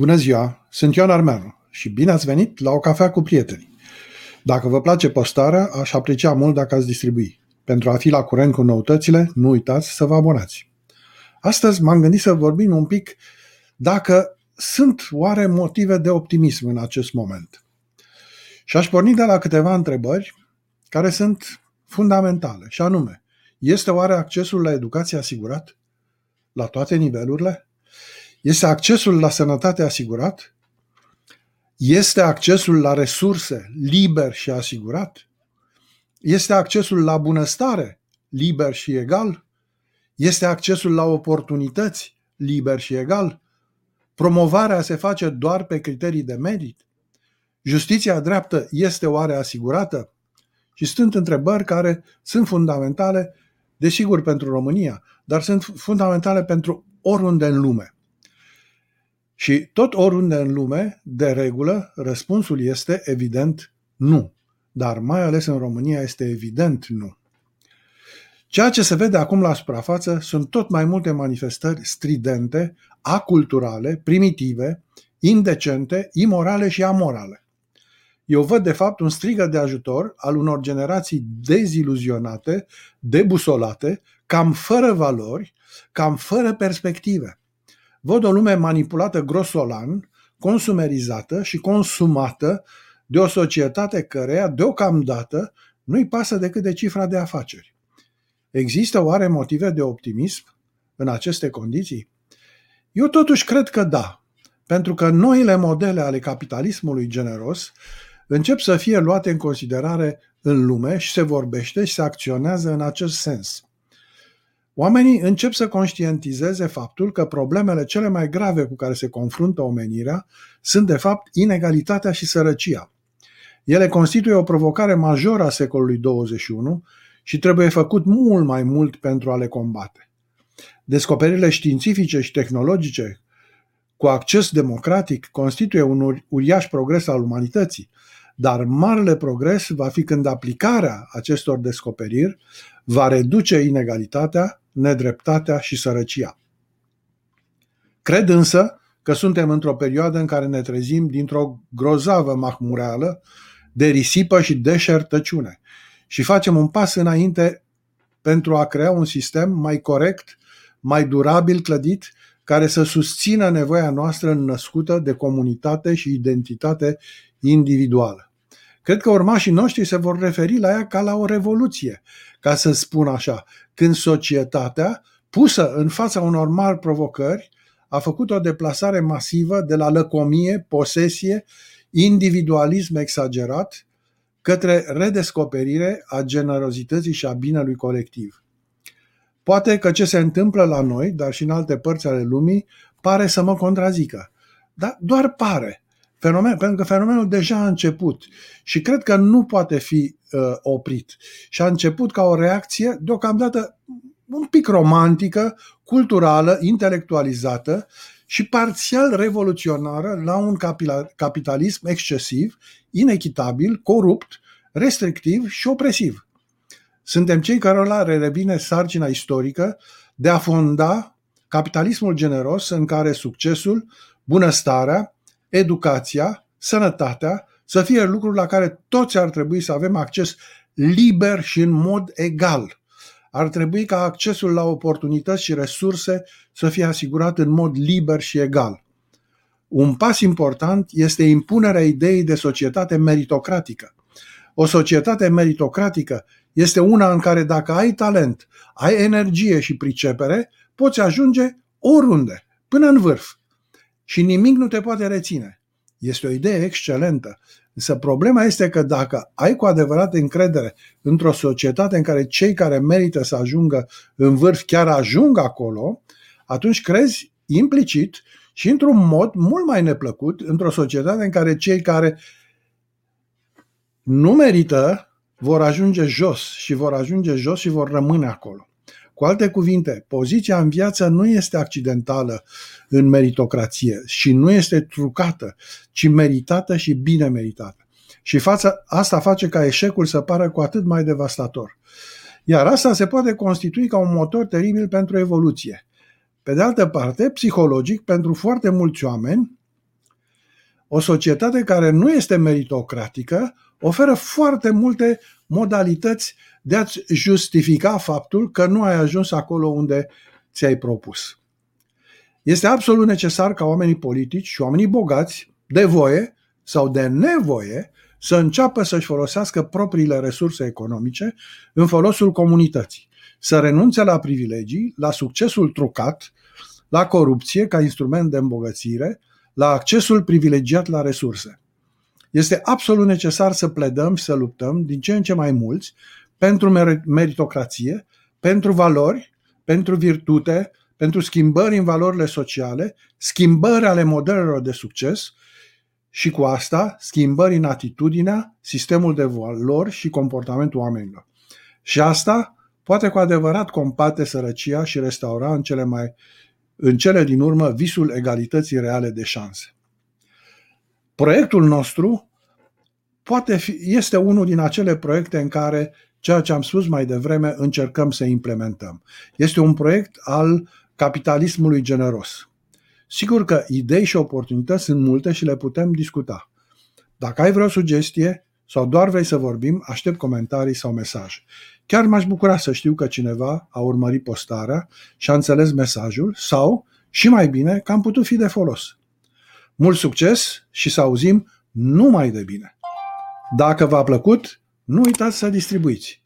Bună ziua, sunt Ioan Armeanu și bine ați venit la o cafea cu prietenii. Dacă vă place postarea, aș aprecia mult dacă ați distribui. Pentru a fi la curent cu noutățile, nu uitați să vă abonați. Astăzi m-am gândit să vorbim un pic dacă sunt oare motive de optimism în acest moment. Și aș porni de la câteva întrebări care sunt fundamentale, și anume, este oare accesul la educație asigurat? La toate nivelurile? Este accesul la sănătate asigurat? Este accesul la resurse liber și asigurat? Este accesul la bunăstare liber și egal? Este accesul la oportunități liber și egal? Promovarea se face doar pe criterii de merit? Justiția dreaptă este oare asigurată? Și sunt întrebări care sunt fundamentale, desigur, pentru România, dar sunt fundamentale pentru oriunde în lume. Și tot oriunde în lume, de regulă, răspunsul este evident nu. Dar mai ales în România este evident nu. Ceea ce se vede acum la suprafață sunt tot mai multe manifestări stridente, aculturale, primitive, indecente, imorale și amorale. Eu văd, de fapt, un strigă de ajutor al unor generații deziluzionate, debusolate, cam fără valori, cam fără perspective. Văd o lume manipulată grosolan, consumerizată și consumată de o societate căreia, deocamdată, nu-i pasă decât de cifra de afaceri. Există oare motive de optimism în aceste condiții? Eu totuși cred că da, pentru că noile modele ale capitalismului generos încep să fie luate în considerare în lume și se vorbește și se acționează în acest sens. Oamenii încep să conștientizeze faptul că problemele cele mai grave cu care se confruntă omenirea sunt, de fapt, inegalitatea și sărăcia. Ele constituie o provocare majoră a secolului 21 și trebuie făcut mult mai mult pentru a le combate. Descoperirile științifice și tehnologice cu acces democratic constituie un uriaș progres al umanității, dar marele progres va fi când aplicarea acestor descoperiri va reduce inegalitatea nedreptatea și sărăcia. Cred însă că suntem într-o perioadă în care ne trezim dintr-o grozavă mahmureală de risipă și deșertăciune și facem un pas înainte pentru a crea un sistem mai corect, mai durabil clădit, care să susțină nevoia noastră născută de comunitate și identitate individuală. Cred că urmașii noștri se vor referi la ea ca la o revoluție, ca să spun așa, când societatea, pusă în fața unor mari provocări, a făcut o deplasare masivă de la lăcomie, posesie, individualism exagerat, către redescoperire a generozității și a binelui colectiv. Poate că ce se întâmplă la noi, dar și în alte părți ale lumii, pare să mă contrazică. Dar doar pare. Fenomen, pentru că fenomenul deja a început și cred că nu poate fi uh, oprit. Și a început ca o reacție deocamdată un pic romantică, culturală, intelectualizată și parțial revoluționară la un capitalism excesiv, inechitabil, corupt, restrictiv și opresiv. Suntem cei care la revine sarcina istorică de a fonda capitalismul generos în care succesul, bunăstarea, educația, sănătatea, să fie lucruri la care toți ar trebui să avem acces liber și în mod egal. Ar trebui ca accesul la oportunități și resurse să fie asigurat în mod liber și egal. Un pas important este impunerea ideii de societate meritocratică. O societate meritocratică este una în care dacă ai talent, ai energie și pricepere, poți ajunge oriunde, până în vârf și nimic nu te poate reține. Este o idee excelentă. Însă problema este că dacă ai cu adevărat încredere într-o societate în care cei care merită să ajungă în vârf chiar ajung acolo, atunci crezi implicit și într-un mod mult mai neplăcut într-o societate în care cei care nu merită vor ajunge jos și vor ajunge jos și vor rămâne acolo. Cu alte cuvinte, poziția în viață nu este accidentală în meritocrație și nu este trucată, ci meritată și bine meritată. Și față, asta face ca eșecul să pară cu atât mai devastator. Iar asta se poate constitui ca un motor teribil pentru evoluție. Pe de altă parte, psihologic, pentru foarte mulți oameni, o societate care nu este meritocratică oferă foarte multe modalități de a-ți justifica faptul că nu ai ajuns acolo unde ți-ai propus. Este absolut necesar ca oamenii politici și oamenii bogați, de voie sau de nevoie, să înceapă să-și folosească propriile resurse economice în folosul comunității, să renunțe la privilegii, la succesul trucat, la corupție ca instrument de îmbogățire, la accesul privilegiat la resurse. Este absolut necesar să pledăm și să luptăm din ce în ce mai mulți pentru meritocrație, pentru valori, pentru virtute, pentru schimbări în valorile sociale, schimbări ale modelelor de succes și cu asta schimbări în atitudinea, sistemul de valori și comportamentul oamenilor. Și asta poate cu adevărat combate sărăcia și restaura în cele, mai, în cele din urmă visul egalității reale de șanse. Proiectul nostru poate fi, este unul din acele proiecte în care ceea ce am spus mai devreme încercăm să implementăm. Este un proiect al capitalismului generos. Sigur că idei și oportunități sunt multe și le putem discuta. Dacă ai vreo sugestie sau doar vrei să vorbim, aștept comentarii sau mesaje. Chiar m-aș bucura să știu că cineva a urmărit postarea și a înțeles mesajul sau, și mai bine, că am putut fi de folos. Mult succes și să auzim numai de bine! Dacă v-a plăcut, nu uitați să distribuiți.